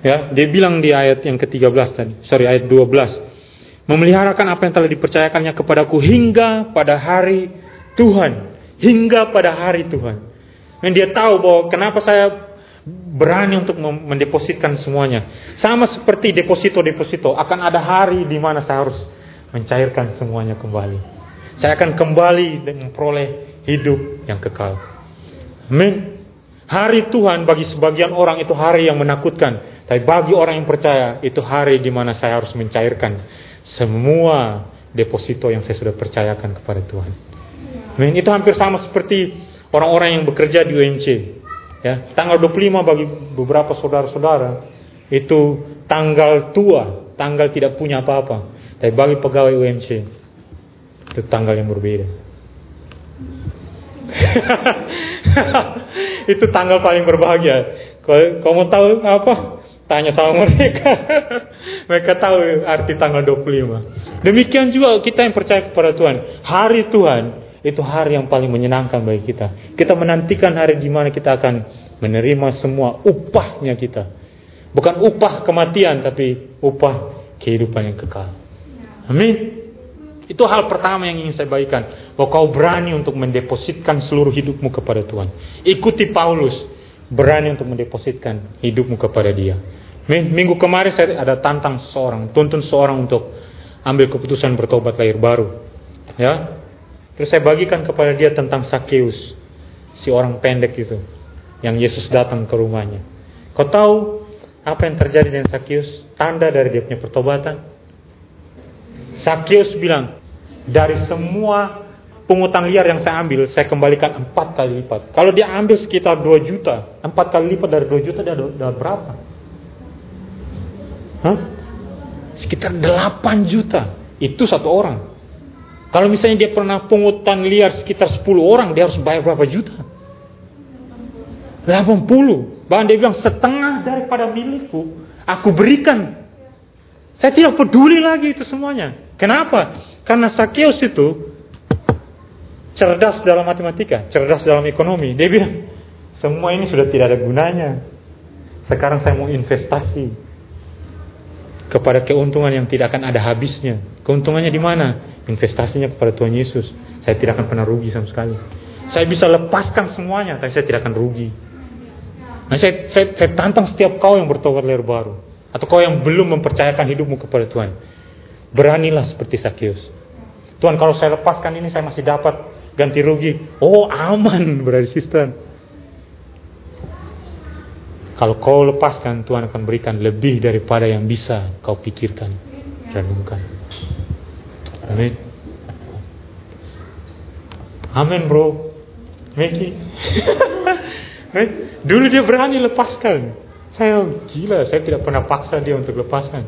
A: Ya, dia bilang di ayat yang ke-13 tadi, sorry ayat 12. Memeliharakan apa yang telah dipercayakannya kepadaku hingga pada hari Tuhan, hingga pada hari Tuhan. Dan dia tahu bahwa kenapa saya berani untuk mendepositkan semuanya. Sama seperti deposito-deposito, akan ada hari di mana saya harus mencairkan semuanya kembali. Saya akan kembali dan memperoleh hidup yang kekal. Amin. Hari Tuhan bagi sebagian orang itu hari yang menakutkan. Tapi bagi orang yang percaya itu hari di mana saya harus mencairkan semua deposito yang saya sudah percayakan kepada Tuhan. Amin. Itu hampir sama seperti orang-orang yang bekerja di UMC. Ya, tanggal 25 bagi beberapa saudara-saudara itu tanggal tua, tanggal tidak punya apa-apa. Tapi bagi pegawai UMC itu tanggal yang berbeda. (laughs) itu tanggal paling berbahagia. Kalau kamu tahu apa? Tanya sama mereka. (laughs) mereka tahu arti tanggal 25. Demikian juga kita yang percaya kepada Tuhan. Hari Tuhan itu hari yang paling menyenangkan bagi kita. Kita menantikan hari di mana kita akan menerima semua upahnya kita. Bukan upah kematian, tapi upah kehidupan yang kekal. Amin. Itu hal pertama yang ingin saya bagikan. Bahwa kau berani untuk mendepositkan seluruh hidupmu kepada Tuhan. Ikuti Paulus. Berani untuk mendepositkan hidupmu kepada dia. Minggu kemarin saya ada tantang seorang. Tuntun seorang untuk ambil keputusan bertobat lahir baru. Ya, Terus saya bagikan kepada dia tentang Sakeus. Si orang pendek itu. Yang Yesus datang ke rumahnya. Kau tahu apa yang terjadi dengan Sakeus? Tanda dari dia punya pertobatan. Sakeus bilang, dari semua pungutan liar yang saya ambil, saya kembalikan empat kali lipat. Kalau dia ambil sekitar 2 juta, empat kali lipat dari 2 juta dia ada, berapa? Hah? Sekitar 8 juta. Itu satu orang. Kalau misalnya dia pernah pungutan liar sekitar 10 orang, dia harus bayar berapa juta? 80. Bahkan dia bilang setengah daripada milikku, aku berikan. Saya tidak peduli lagi itu semuanya. Kenapa? Karena Sakeus itu cerdas dalam matematika, cerdas dalam ekonomi. Dia bilang, semua ini sudah tidak ada gunanya. Sekarang saya mau investasi kepada keuntungan yang tidak akan ada habisnya. Keuntungannya di mana? Investasinya kepada Tuhan Yesus. Saya tidak akan pernah rugi sama sekali. Saya bisa lepaskan semuanya, tapi saya tidak akan rugi. Nah, saya, saya, saya tantang setiap kau yang bertobat lahir baru. Atau kau yang belum mempercayakan hidupmu kepada Tuhan. Beranilah seperti Sakyus. Tuhan kalau saya lepaskan ini saya masih dapat ganti rugi. Oh aman berarti sister. Kalau kau lepaskan Tuhan akan berikan lebih daripada yang bisa kau pikirkan. Renungkan. Amin. Amin bro. Meki. (laughs) Dulu dia berani lepaskan. Saya gila, saya tidak pernah paksa dia untuk lepaskan.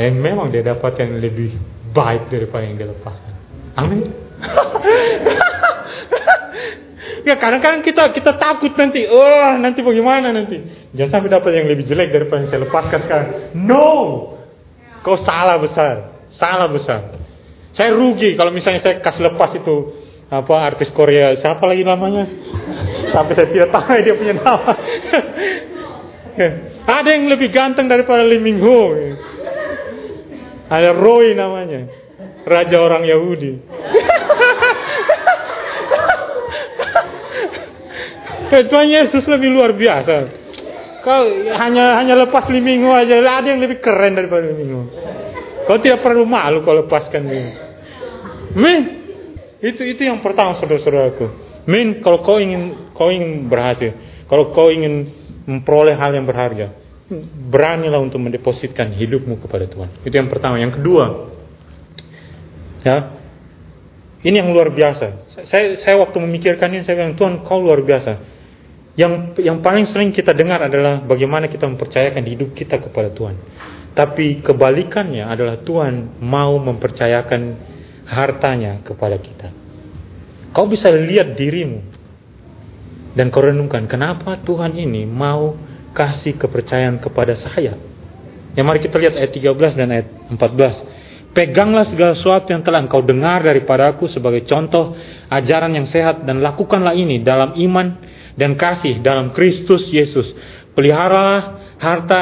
A: Dan memang dia dapat yang lebih baik daripada yang dia lepaskan. Amin. (laughs) ya kadang-kadang kita kita takut nanti, oh nanti bagaimana nanti? Jangan sampai dapat yang lebih jelek daripada yang saya lepaskan sekarang. No, kau salah besar, salah besar. Saya rugi kalau misalnya saya kasih lepas itu apa artis Korea siapa lagi namanya? Sampai saya tidak tahu dia punya nama. (laughs) Ada yang lebih ganteng daripada Lee Min Ho. Ada Roy namanya. Raja orang Yahudi. Tuhan Yesus lebih luar biasa. Kau hanya hanya lepas limingo aja, ada yang lebih keren daripada limingo. Kau tidak perlu malu kalau lepaskan dia. Men, itu itu yang pertama saudara-saudaraku. Men, kalau kau ingin kau ingin berhasil, kalau kau ingin memperoleh hal yang berharga, beranilah untuk mendepositkan hidupmu kepada Tuhan. Itu yang pertama. Yang kedua, ya, Ini yang luar biasa. Saya, saya waktu memikirkan ini, saya bilang, Tuhan kau luar biasa. Yang, yang paling sering kita dengar adalah bagaimana kita mempercayakan hidup kita kepada Tuhan. Tapi kebalikannya adalah Tuhan mau mempercayakan hartanya kepada kita. Kau bisa lihat dirimu dan kau renungkan kenapa Tuhan ini mau kasih kepercayaan kepada saya. Ya mari kita lihat ayat 13 dan ayat 14. Peganglah segala sesuatu yang telah engkau dengar daripada aku sebagai contoh ajaran yang sehat dan lakukanlah ini dalam iman dan kasih dalam Kristus Yesus. Peliharalah harta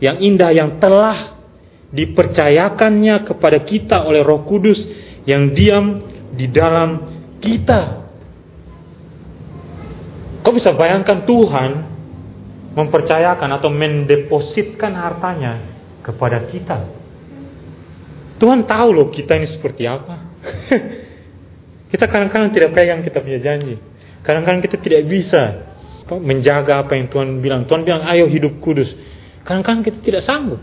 A: yang indah yang telah dipercayakannya kepada kita oleh Roh Kudus yang diam di dalam kita. Kau bisa bayangkan Tuhan mempercayakan atau mendepositkan hartanya kepada kita Tuhan tahu loh kita ini seperti apa. (laughs) kita kadang-kadang tidak pegang kita punya janji. Kadang-kadang kita tidak bisa menjaga apa yang Tuhan bilang. Tuhan bilang, ayo hidup kudus. Kadang-kadang kita tidak sanggup.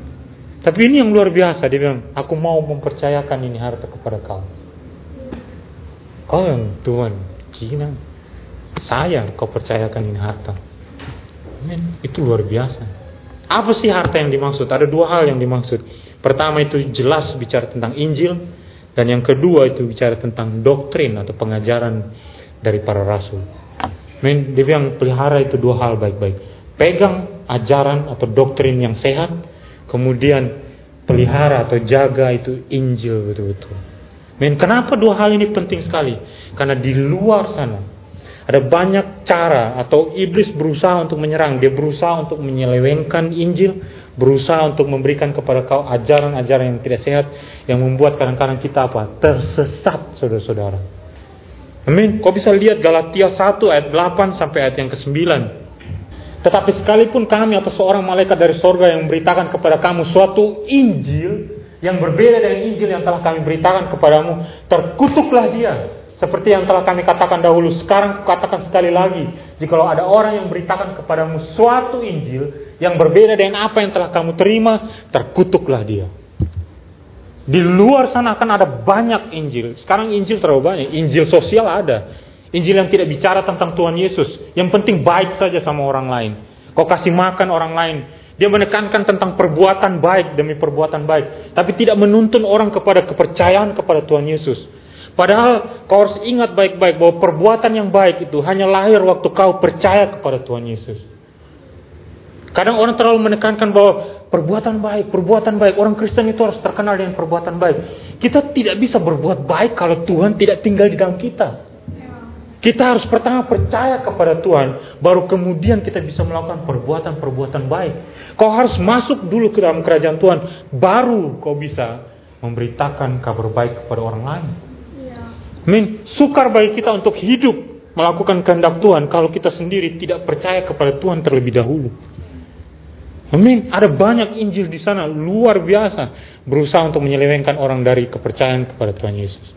A: Tapi ini yang luar biasa. Dia bilang, aku mau mempercayakan ini harta kepada kau. Kau yang Tuhan, Cina. Saya kau percayakan ini harta. Amin. Itu luar biasa. Apa sih harta yang dimaksud? Ada dua hal yang dimaksud. Pertama itu jelas bicara tentang Injil dan yang kedua itu bicara tentang doktrin atau pengajaran dari para rasul. Men, dia bilang pelihara itu dua hal baik-baik. Pegang ajaran atau doktrin yang sehat, kemudian pelihara atau jaga itu Injil betul-betul. Men, kenapa dua hal ini penting sekali? Karena di luar sana ada banyak cara atau iblis berusaha untuk menyerang, dia berusaha untuk menyelewengkan Injil, berusaha untuk memberikan kepada kau ajaran-ajaran yang tidak sehat yang membuat kadang-kadang kita apa? Tersesat, saudara-saudara. Amin. Kau bisa lihat Galatia 1 ayat 8 sampai ayat yang ke-9. Tetapi sekalipun kami atau seorang malaikat dari sorga yang memberitakan kepada kamu suatu Injil yang berbeda dengan Injil yang telah kami beritakan kepadamu, terkutuklah dia seperti yang telah kami katakan dahulu, sekarang katakan sekali lagi, jikalau ada orang yang beritakan kepadamu suatu Injil yang berbeda dengan apa yang telah kamu terima, terkutuklah dia. Di luar sana akan ada banyak Injil. Sekarang Injil terlalu banyak. Injil sosial ada. Injil yang tidak bicara tentang Tuhan Yesus. Yang penting baik saja sama orang lain. Kau kasih makan orang lain. Dia menekankan tentang perbuatan baik demi perbuatan baik. Tapi tidak menuntun orang kepada kepercayaan kepada Tuhan Yesus. Padahal kau harus ingat baik-baik bahwa perbuatan yang baik itu hanya lahir waktu kau percaya kepada Tuhan Yesus. Kadang orang terlalu menekankan bahwa perbuatan baik, perbuatan baik. Orang Kristen itu harus terkenal dengan perbuatan baik. Kita tidak bisa berbuat baik kalau Tuhan tidak tinggal di dalam kita. Kita harus pertama percaya kepada Tuhan, baru kemudian kita bisa melakukan perbuatan-perbuatan baik. Kau harus masuk dulu ke dalam kerajaan Tuhan, baru kau bisa memberitakan kabar baik kepada orang lain. Min, sukar bagi kita untuk hidup melakukan kehendak Tuhan kalau kita sendiri tidak percaya kepada Tuhan terlebih dahulu. Amin. Ada banyak Injil di sana luar biasa berusaha untuk menyelewengkan orang dari kepercayaan kepada Tuhan Yesus.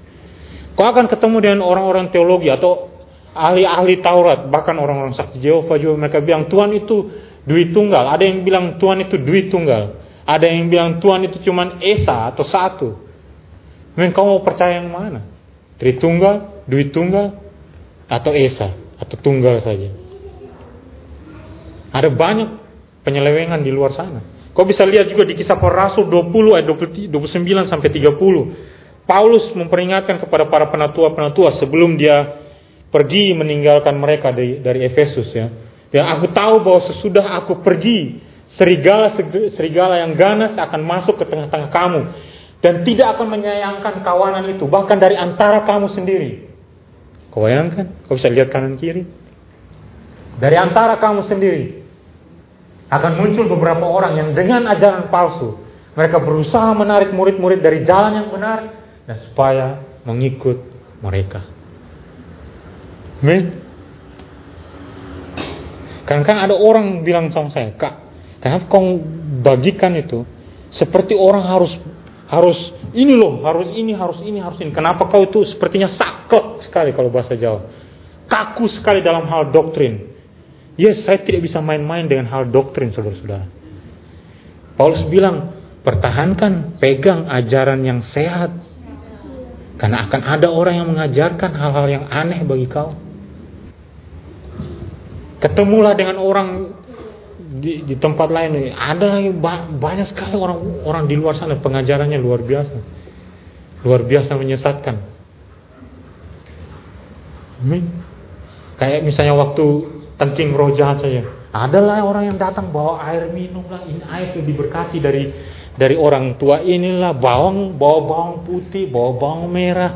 A: Kau akan ketemu dengan orang-orang teologi atau ahli-ahli Taurat, bahkan orang-orang saksi Jehovah juga mereka bilang Tuhan itu duit tunggal. Ada yang bilang Tuhan itu duit tunggal. Ada yang bilang Tuhan itu cuma esa atau satu. Amin. Kau mau percaya yang mana? Tritunggal, duit tunggal, atau esa, atau tunggal saja. Ada banyak penyelewengan di luar sana. Kau bisa lihat juga di kisah para rasul 20 ayat 29 sampai 30. Paulus memperingatkan kepada para penatua-penatua sebelum dia pergi meninggalkan mereka dari, dari Efesus ya. Dan aku tahu bahwa sesudah aku pergi, serigala serigala yang ganas akan masuk ke tengah-tengah kamu dan tidak akan menyayangkan kawanan itu bahkan dari antara kamu sendiri. Kau bayangkan? Kau bisa lihat kanan kiri. Dari antara kamu sendiri akan muncul beberapa orang yang dengan ajaran palsu mereka berusaha menarik murid-murid dari jalan yang benar dan supaya mengikut mereka. Men, kadang-kadang ada orang bilang sama saya, Kak, kenapa kau bagikan itu seperti orang harus harus ini loh, harus ini, harus ini, harus ini. Kenapa kau itu sepertinya saklek sekali kalau bahasa Jawa. Kaku sekali dalam hal doktrin. Yes, saya tidak bisa main-main dengan hal doktrin, saudara-saudara. Paulus bilang, pertahankan, pegang ajaran yang sehat. Karena akan ada orang yang mengajarkan hal-hal yang aneh bagi kau. Ketemulah dengan orang di, di tempat lain. Ada banyak sekali orang orang di luar sana pengajarannya luar biasa. Luar biasa menyesatkan. Amin. Kayak misalnya waktu tengking roja saja. Adalah orang yang datang bawa air minum lah. Ini air itu diberkati dari dari orang tua inilah bawang, bawa bawang putih, bawa bawang merah.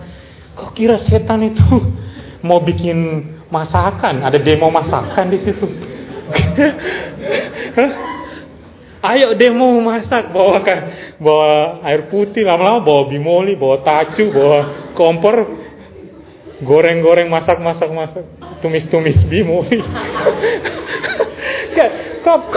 A: Kok kira setan itu (laughs) mau bikin masakan? Ada demo masakan di situ. Ayo demo masak bawa kan bawa air putih lama-lama bawa bimoli, bawa tacu, bawa kompor, goreng-goreng masak-masak masak, tumis-tumis bimoli. kau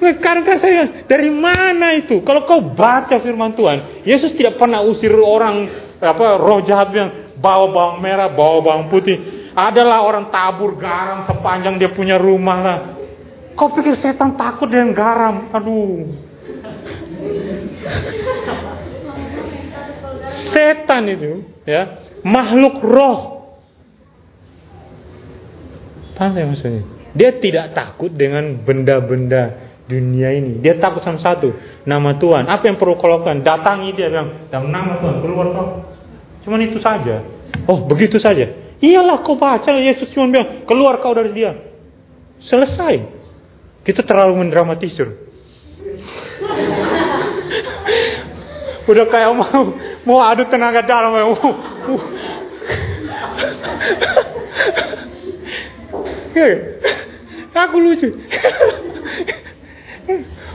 A: karena saya dari mana itu? Kalau kau baca firman Tuhan, Yesus tidak pernah usir orang apa roh jahat yang bawa bawang merah, bawa bawang putih. Adalah orang tabur garam sepanjang dia punya rumah lah. Kau pikir setan takut dengan garam? Aduh. Setan itu, ya, makhluk roh. Paham ya maksudnya? Dia tidak takut dengan benda-benda dunia ini. Dia takut sama satu, nama Tuhan. Apa yang perlu kau? Datangi dia bilang, dalam nama Tuhan, keluar kau. Cuman itu saja. Oh, begitu saja. Iyalah kau baca Yesus cuma bilang, keluar kau dari dia. Selesai. Kita terlalu mendramatisir. (laughs) Udah kayak mau mau adu tenaga dalam. Uh, (laughs) uh. Aku lucu. (laughs)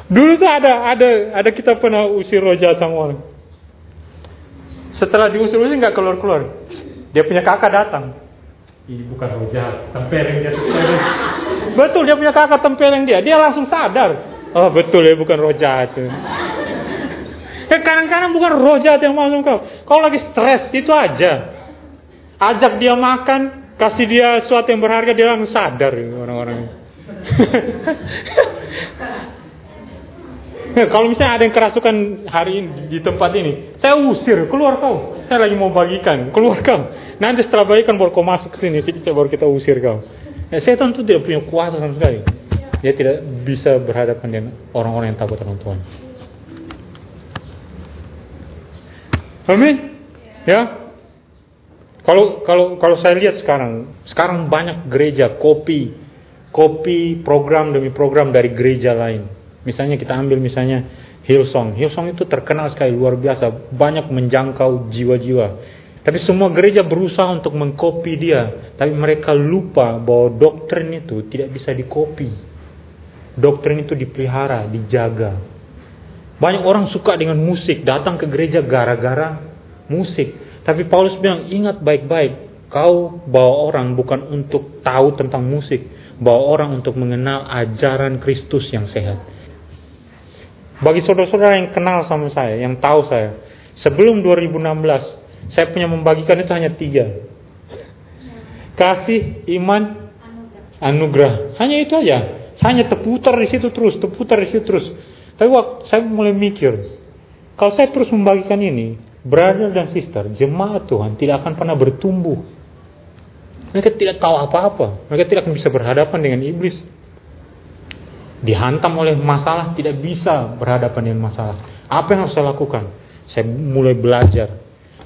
A: Dulu tuh ada ada ada kita pernah usir roja sama orang. Setelah diusir-usir nggak keluar-keluar. Dia punya kakak datang. Ini bukan roja, tempeleng dia. (laughs) Betul dia punya kakak tempeleng dia. Dia langsung sadar. Oh betul ya bukan roja itu. Ya kadang-kadang bukan roja yang masuk kau. Kau lagi stres itu aja. Ajak dia makan, kasih dia sesuatu yang berharga dia langsung sadar orang-orang. (laughs) (laughs) kalau misalnya ada yang kerasukan hari ini di tempat ini, saya usir, keluar kau. Saya lagi mau bagikan, keluar kau. Nanti setelah bagikan baru kau masuk ke sini, baru kita usir kau. Ya, setan itu tidak punya kuasa sama sekali. Dia tidak bisa berhadapan dengan orang-orang yang takut akan Tuhan. Amin. Ya. Kalau kalau kalau saya lihat sekarang, sekarang banyak gereja kopi copy program demi program dari gereja lain. Misalnya kita ambil misalnya Hillsong. Hillsong itu terkenal sekali luar biasa, banyak menjangkau jiwa-jiwa. Tapi semua gereja berusaha untuk mengcopy dia, tapi mereka lupa bahwa doktrin itu tidak bisa dikopi. Doktrin itu dipelihara, dijaga. Banyak orang suka dengan musik, datang ke gereja gara-gara musik. Tapi Paulus bilang, ingat baik-baik, kau bawa orang bukan untuk tahu tentang musik, bawa orang untuk mengenal ajaran Kristus yang sehat. Bagi saudara-saudara yang kenal sama saya, yang tahu saya, sebelum 2016, saya punya membagikan itu hanya tiga. Kasih, iman, anugerah. Hanya itu aja. Saya hanya terputar di situ terus, terputar di situ terus. Tapi waktu saya mulai mikir, kalau saya terus membagikan ini, brother dan sister, jemaat Tuhan tidak akan pernah bertumbuh mereka tidak tahu apa-apa. Mereka tidak bisa berhadapan dengan iblis. Dihantam oleh masalah, tidak bisa berhadapan dengan masalah. Apa yang harus saya lakukan? Saya mulai belajar.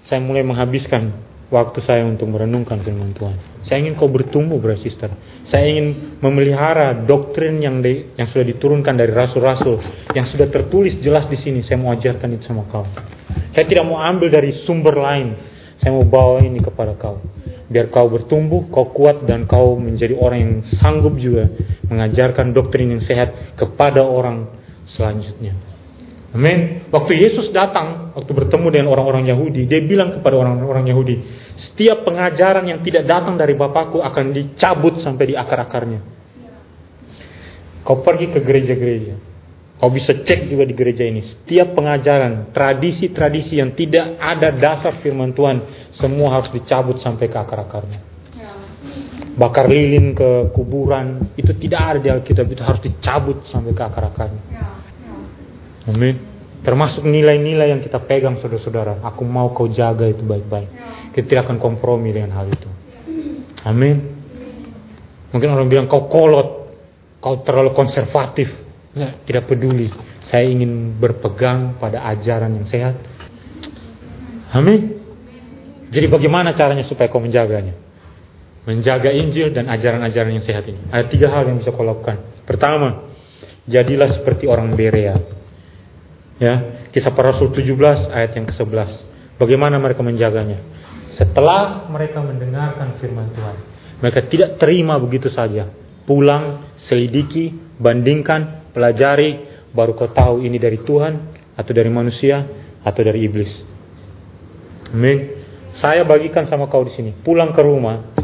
A: Saya mulai menghabiskan waktu saya untuk merenungkan firman Tuhan. Saya ingin kau bertumbuh, brother sister. Saya ingin memelihara doktrin yang di, yang sudah diturunkan dari rasul-rasul, yang sudah tertulis jelas di sini. Saya mau ajarkan itu sama kau. Saya tidak mau ambil dari sumber lain. Saya mau bawa ini kepada kau biar kau bertumbuh, kau kuat dan kau menjadi orang yang sanggup juga mengajarkan doktrin yang sehat kepada orang selanjutnya. Amin. Waktu Yesus datang, waktu bertemu dengan orang-orang Yahudi, dia bilang kepada orang-orang Yahudi, setiap pengajaran yang tidak datang dari Bapakku akan dicabut sampai di akar-akarnya. Kau pergi ke gereja-gereja, kau bisa cek juga di gereja ini, setiap pengajaran, tradisi-tradisi yang tidak ada dasar firman Tuhan semua harus dicabut sampai ke akar-akarnya. Ya. Bakar lilin ke kuburan itu tidak ada di Alkitab itu harus dicabut sampai ke akar-akarnya. Ya, ya. Amin. Termasuk nilai-nilai yang kita pegang saudara-saudara. Aku mau kau jaga itu baik-baik. Kita tidak akan kompromi dengan hal itu. Amin. Mungkin orang bilang kau kolot, kau terlalu konservatif. Tidak peduli. Saya ingin berpegang pada ajaran yang sehat. Amin. Jadi bagaimana caranya supaya kau menjaganya? Menjaga Injil dan ajaran-ajaran yang sehat ini. Ada tiga hal yang bisa kau lakukan. Pertama, jadilah seperti orang Berea Ya, kisah para rasul 17 ayat yang ke-11. Bagaimana mereka menjaganya? Setelah mereka mendengarkan firman Tuhan, mereka tidak terima begitu saja. Pulang, selidiki, bandingkan, pelajari, baru kau tahu ini dari Tuhan atau dari manusia atau dari iblis. Amin. Saya bagikan sama kau di sini. Pulang ke rumah,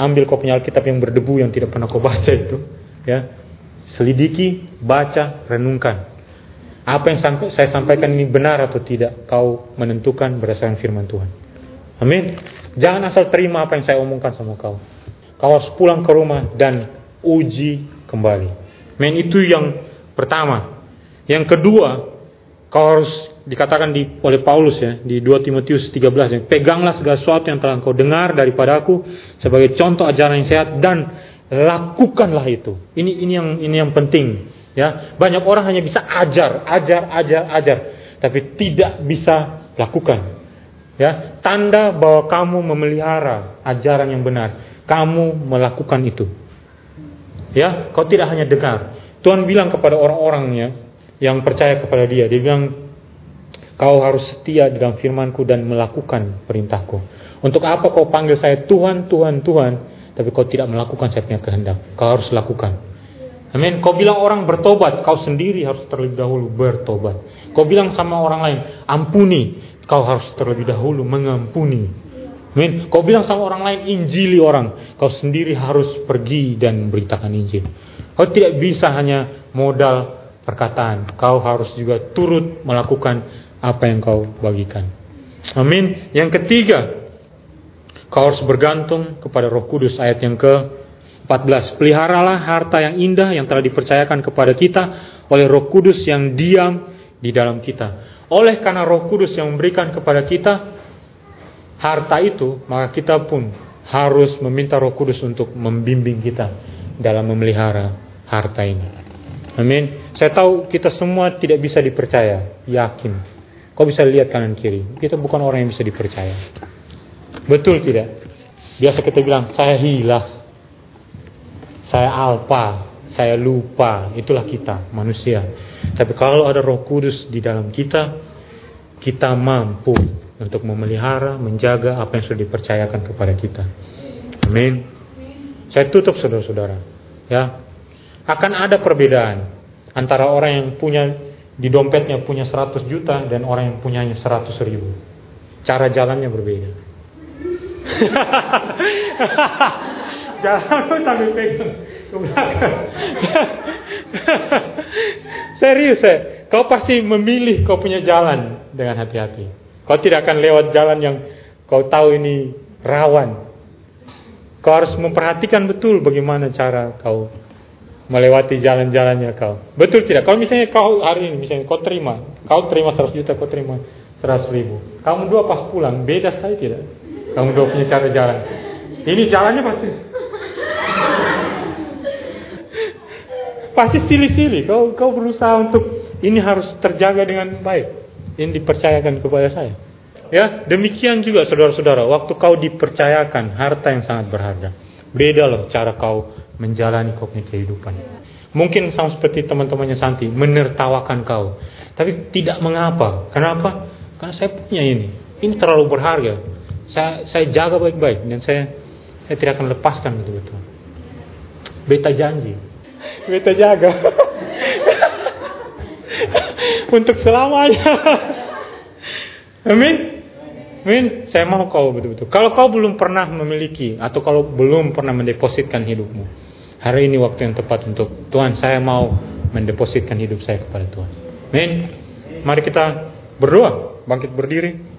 A: ambil kau punya Alkitab yang berdebu yang tidak pernah kau baca itu, ya. Selidiki, baca, renungkan apa yang saya sampaikan ini benar atau tidak, kau menentukan berdasarkan firman Tuhan. Amin. Jangan asal terima apa yang saya omongkan sama kau. Kau harus pulang ke rumah dan uji kembali. Men itu yang pertama. Yang kedua, kau harus dikatakan di, oleh Paulus ya di 2 Timotius 13 peganglah segala sesuatu yang telah kau dengar daripada aku sebagai contoh ajaran yang sehat dan lakukanlah itu. Ini ini yang ini yang penting. Ya, banyak orang hanya bisa ajar, ajar, ajar, ajar, tapi tidak bisa lakukan. Ya, tanda bahwa kamu memelihara ajaran yang benar, kamu melakukan itu. Ya, kau tidak hanya dengar. Tuhan bilang kepada orang-orangnya yang percaya kepada Dia, Dia bilang, kau harus setia dalam firmanku dan melakukan perintahku. Untuk apa kau panggil saya Tuhan, Tuhan, Tuhan, tapi kau tidak melakukan saya punya kehendak. Kau harus lakukan. Amin. Kau bilang orang bertobat, kau sendiri harus terlebih dahulu bertobat. Kau bilang sama orang lain, ampuni, kau harus terlebih dahulu mengampuni. Amin. Kau bilang sama orang lain, injili orang, kau sendiri harus pergi dan beritakan Injil. Kau tidak bisa hanya modal perkataan, kau harus juga turut melakukan apa yang kau bagikan. Amin. Yang ketiga, kau harus bergantung kepada Roh Kudus ayat yang ke 14. Peliharalah harta yang indah yang telah dipercayakan kepada kita oleh Roh Kudus yang diam di dalam kita. Oleh karena Roh Kudus yang memberikan kepada kita harta itu, maka kita pun harus meminta Roh Kudus untuk membimbing kita dalam memelihara harta ini. Amin. Saya tahu kita semua tidak bisa dipercaya, yakin. Kau bisa lihat kanan kiri. Kita bukan orang yang bisa dipercaya. Betul tidak? Biasa kita bilang, saya hilang saya alpa, saya lupa, itulah kita manusia. Tapi kalau ada Roh Kudus di dalam kita, kita mampu untuk memelihara, menjaga apa yang sudah dipercayakan kepada kita. Amin. Saya tutup saudara-saudara. Ya, akan ada perbedaan antara orang yang punya di dompetnya punya 100 juta dan orang yang punyanya 100 ribu. Cara jalannya berbeda. (laughs) Jangan lu sambil. (laughs) Serius ya, kau pasti memilih kau punya jalan dengan hati-hati. Kau tidak akan lewat jalan yang kau tahu ini rawan. Kau harus memperhatikan betul bagaimana cara kau melewati jalan-jalannya kau. Betul tidak? Kalau misalnya kau hari ini, misalnya kau terima, kau terima 100 juta, kau terima 100 ribu. Kamu dua pas pulang, beda sekali tidak? Kamu dua punya cara jalan. Ini jalannya pasti Pasti silih-silih. Kau kau berusaha untuk ini harus terjaga dengan baik. Ini dipercayakan kepada saya. Ya, demikian juga saudara-saudara, waktu kau dipercayakan harta yang sangat berharga. Beda loh cara kau menjalani punya kehidupan. Mungkin sama seperti teman-temannya Santi, menertawakan kau. Tapi tidak mengapa. Kenapa? Karena saya punya ini. Ini terlalu berharga. Saya, saya jaga baik-baik dan saya saya tidak akan lepaskan betul-betul. Beta janji. Beta jaga. (laughs) (laughs) Untuk selamanya. Amin. Amin. Saya mau kau betul-betul. Kalau kau belum pernah memiliki atau kalau belum pernah mendepositkan hidupmu, hari ini waktu yang tepat untuk Tuhan. Saya mau mendepositkan hidup saya kepada Tuhan. Amin. Mari kita berdoa, bangkit berdiri.